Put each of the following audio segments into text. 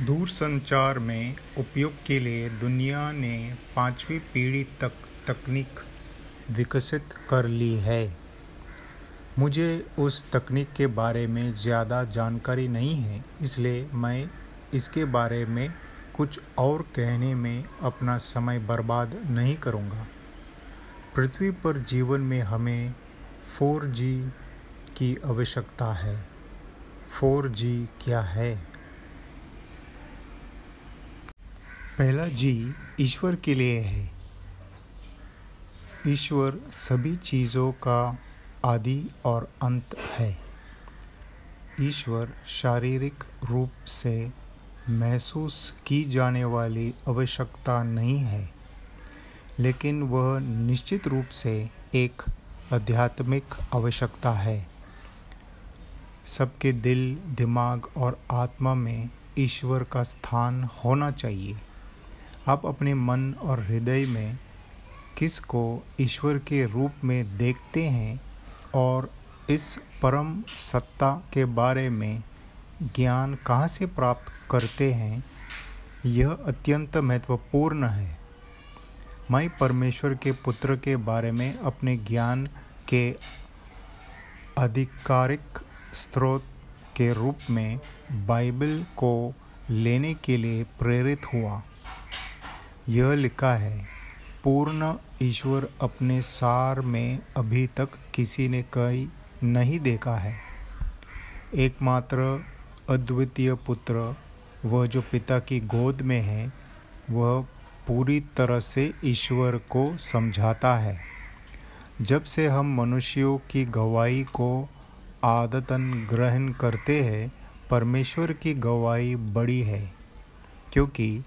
दूरसंचार में उपयोग के लिए दुनिया ने पांचवी पीढ़ी तक तकनीक विकसित कर ली है। मुझे उस तकनीक के बारे में ज़्यादा जानकारी नहीं है, इसलिए मैं इसके बारे में कुछ और कहने में अपना समय बर्बाद नहीं करूँगा। पृथ्वी पर जीवन में हमें 4G की आवश्यकता है। 4G क्या है? पहला जी ईश्वर के लिए है। ईश्वर सभी चीज़ों का आदि और अंत है। ईश्वर शारीरिक रूप से महसूस की जाने वाली आवश्यकता नहीं है, लेकिन वह निश्चित रूप से एक आध्यात्मिक आवश्यकता है। सबके दिल, दिमाग और आत्मा में ईश्वर का स्थान होना चाहिए। आप अपने मन और हृदय में किस को ईश्वर के रूप में देखते हैं और इस परम सत्ता के बारे में ज्ञान कहाँ से प्राप्त करते हैं, यह अत्यंत महत्वपूर्ण है। मैं परमेश्वर के पुत्र के बारे में अपने ज्ञान के आधिकारिक स्रोत के रूप में बाइबल को लेने के लिए प्रेरित हुआ। यह लिखा है, पूर्ण ईश्वर अपने सार में अभी तक किसी ने कहीं नहीं देखा है। एकमात्र अद्वितीय पुत्र, वह जो पिता की गोद में है, वह पूरी तरह से ईश्वर को समझाता है। जब से हम मनुष्यों की गवाही को आदतन ग्रहण करते हैं, परमेश्वर की गवाही बड़ी है, क्योंकि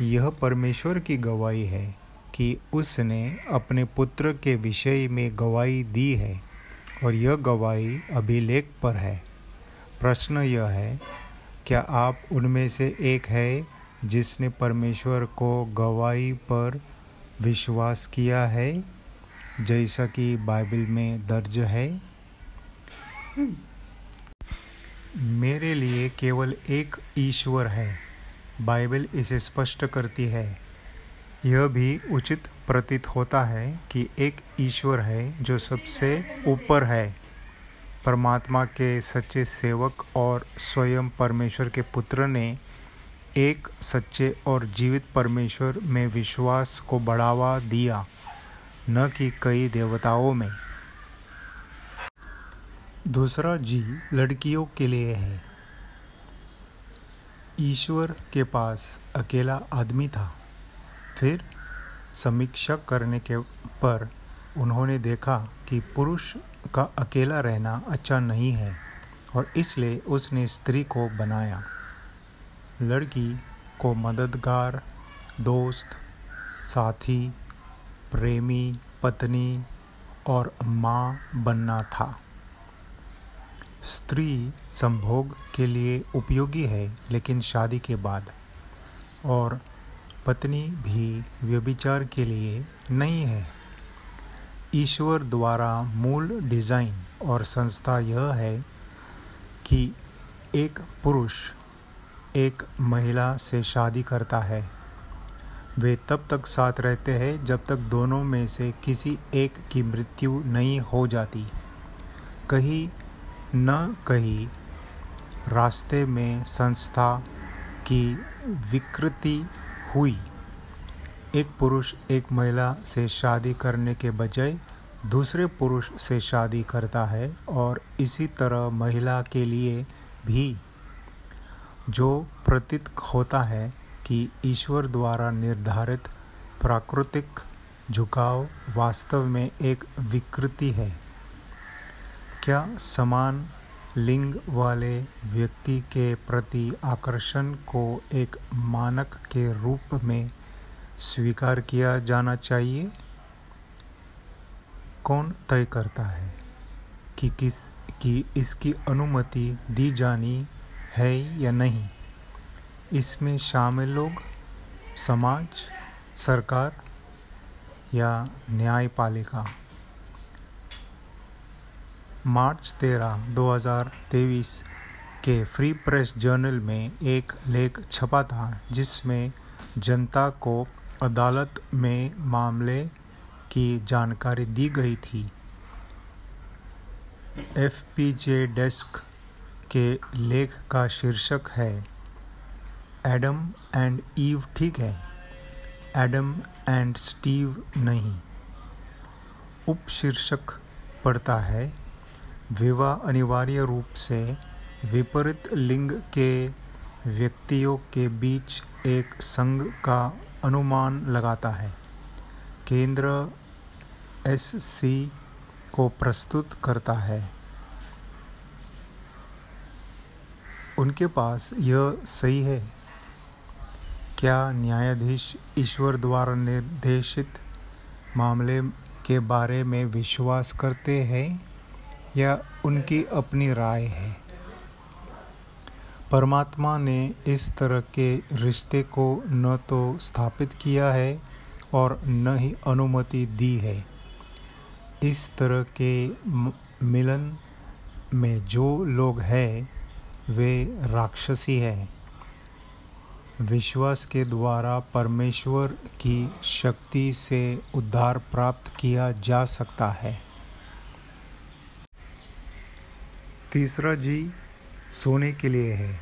यह परमेश्वर की गवाही है कि उसने अपने पुत्र के विषय में गवाही दी है और यह गवाही अभिलेख पर है। प्रश्न यह है, क्या आप उनमें से एक है जिसने परमेश्वर को गवाही पर विश्वास किया है, जैसा कि बाइबल में दर्ज है? मेरे लिए केवल एक ईश्वर है। बाइबल इसे स्पष्ट करती है। यह भी उचित प्रतीत होता है कि एक ईश्वर है जो सबसे ऊपर है। परमात्मा के सच्चे सेवक और स्वयं परमेश्वर के पुत्र ने एक सच्चे और जीवित परमेश्वर में विश्वास को बढ़ावा दिया, न कि कई देवताओं में। दूसरा जी लड़कियों के लिए है। ईश्वर के पास अकेला आदमी था। फिर समीक्षा करने के पर उन्होंने देखा कि पुरुष का अकेला रहना अच्छा नहीं है और इसलिए उसने स्त्री को बनाया। लड़की को मददगार, दोस्त, साथी, प्रेमी, पत्नी और माँ बनना था। स्त्री संभोग के लिए उपयोगी है, लेकिन शादी के बाद। और पत्नी भी व्यभिचार के लिए नहीं है। ईश्वर द्वारा मूल डिज़ाइन और संस्था यह है कि एक पुरुष एक महिला से शादी करता है। वे तब तक साथ रहते हैं जब तक दोनों में से किसी एक की मृत्यु नहीं हो जाती। कहीं न कहीं। रास्ते में संस्था की विकृति हुई। एक पुरुष एक महिला से शादी करने के बजाय दूसरे पुरुष से शादी करता है और इसी तरह महिला के लिए भी। जो प्रतीत होता है कि ईश्वर द्वारा निर्धारित प्राकृतिक झुकाव वास्तव में एक विकृति है। क्या समान लिंग वाले व्यक्ति के प्रति आकर्षण को एक मानक के रूप में स्वीकार किया जाना चाहिए? कौन तय करता है कि किस, कि इसकी अनुमति दी जानी है या नहीं? इसमें शामिल लोग, समाज, सरकार या न्यायपालिका? मार्च तेरह, दो हज़ार तेईस के फ्री प्रेस जर्नल में एक लेख छपा था, जिसमें जनता को अदालत में मामले की जानकारी दी गई थी। एफ़ पी जे डेस्क के लेख का शीर्षक है, एडम एंड ईव ठीक है, एडम एंड स्टीव नहीं। उपशीर्षक पढ़ता है विवाह अनिवार्य रूप से विपरीत लिंग के व्यक्तियों के बीच एक संघ का अनुमान लगाता है। केंद्र एस सी को प्रस्तुत करता है। उनके पास यह सही है। क्या न्यायाधीश ईश्वर द्वारा निर्देशित मामले के बारे में विश्वास करते हैं? या उनकी अपनी राय है। परमात्मा ने इस तरह के रिश्ते को न तो स्थापित किया है और न ही अनुमति दी है। इस तरह के मिलन में जो लोग हैं, वे राक्षसी हैं। विश्वास के द्वारा परमेश्वर की शक्ति से उद्धार प्राप्त किया जा सकता है। तीसरा जी सोने के लिए है।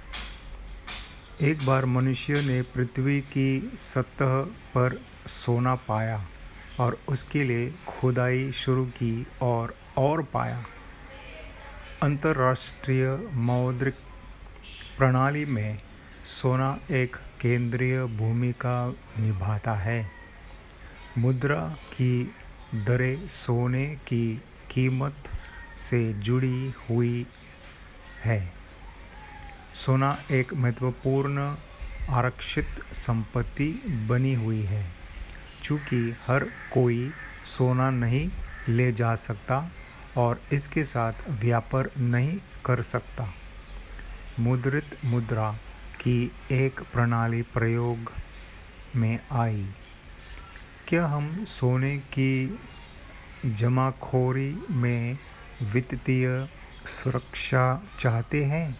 एक बार मनुष्य ने पृथ्वी की सतह पर सोना पाया और उसके लिए खुदाई शुरू की और और पाया। अंतर्राष्ट्रीय मौद्रिक प्रणाली में सोना एक केंद्रीय भूमिका निभाता है। मुद्रा की दरें सोने की कीमत से जुड़ी हुई है। सोना एक महत्वपूर्ण आरक्षित संपत्ति बनी हुई है। चूँकि हर कोई सोना नहीं ले जा सकता और इसके साथ व्यापार नहीं कर सकता। मुद्रित मुद्रा की एक प्रणाली प्रयोग में आई। क्या हम सोने की जमाखोरी में वित्तीय सुरक्षा चाहते हैं?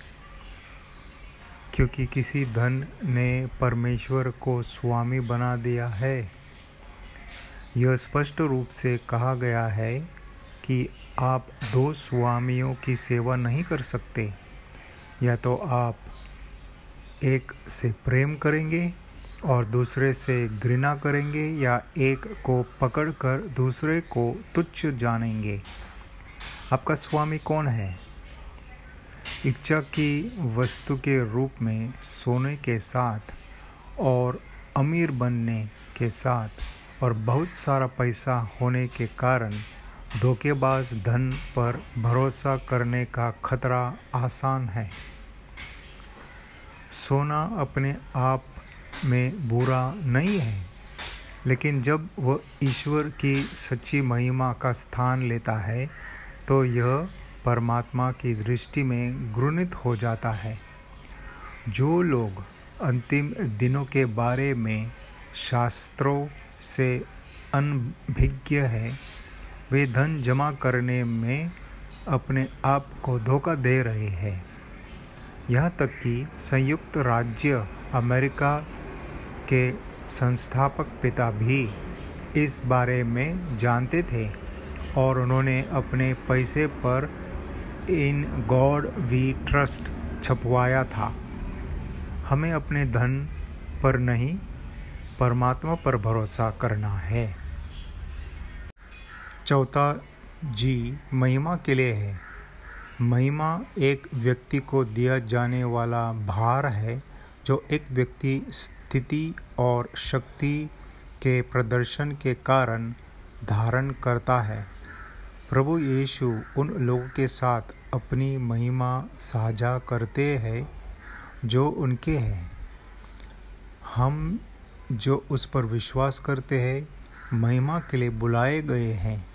क्योंकि किसी धन ने परमेश्वर को स्वामी बना दिया है। यह स्पष्ट रूप से कहा गया है कि आप दो स्वामियों की सेवा नहीं कर सकते। या तो आप एक से प्रेम करेंगे और दूसरे से घृणा करेंगे या एक को पकड़कर दूसरे को तुच्छ जानेंगे। आपका स्वामी कौन है? इच्छा की वस्तु के रूप में सोने के साथ और अमीर बनने के साथ और बहुत सारा पैसा होने के कारण धोखेबाज धन पर भरोसा करने का खतरा आसान है। सोना अपने आप में बुरा नहीं है, लेकिन जब वह ईश्वर की सच्ची महिमा का स्थान लेता है तो यह परमात्मा की दृष्टि में घृणित हो जाता है। जो लोग अंतिम दिनों के बारे में शास्त्रों से अनभिज्ञ है, वे धन जमा करने में अपने आप को धोखा दे रहे हैं। यहाँ तक कि संयुक्त राज्य अमेरिका के संस्थापक पिता भी इस बारे में जानते थे और उन्होंने अपने पैसे पर इन गॉड वी ट्रस्ट छपवाया था। हमें अपने धन पर नहीं, परमात्मा पर भरोसा करना है। चौथा, जी, महिमा के लिए है। महिमा एक व्यक्ति को दिया जाने वाला भार है, जो एक व्यक्ति स्थिति और शक्ति के प्रदर्शन के कारण धारण करता है। प्रभु यीशु उन लोगों के साथ अपनी महिमा साझा करते हैं जो उनके हैं। हम जो उस पर विश्वास करते हैं, महिमा के लिए बुलाए गए हैं।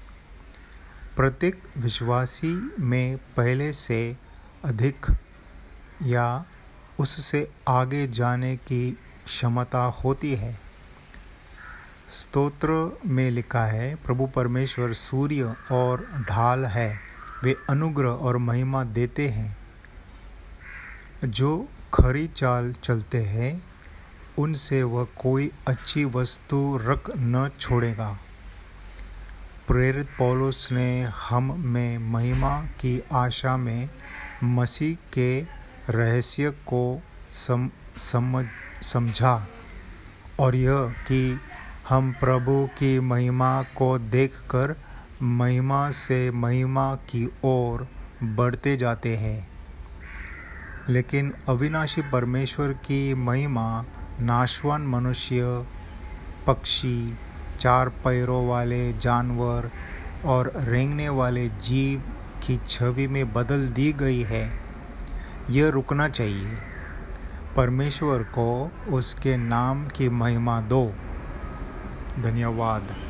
प्रत्येक विश्वासी में पहले से अधिक या उससे आगे जाने की क्षमता होती है। स्तोत्र में लिखा है प्रभु परमेश्वर सूर्य और ढाल है वे अनुग्रह और महिमा देते हैं। जो खरी चाल चलते हैं उनसे वह कोई अच्छी वस्तु रख न छोड़ेगा। प्रेरित पौलुस ने हम में महिमा की आशा में मसीह के रहस्य को सम, समझ समझा और यह कि हम प्रभु की महिमा को देखकर महिमा से महिमा की ओर बढ़ते जाते हैं। लेकिन अविनाशी परमेश्वर की महिमा नाशवान मनुष्य, पक्षी, चार पैरों वाले जानवर और रेंगने वाले जीव की छवि में बदल दी गई है। यह रुकना चाहिए। परमेश्वर को उसके नाम की महिमा दो। धन्यवाद।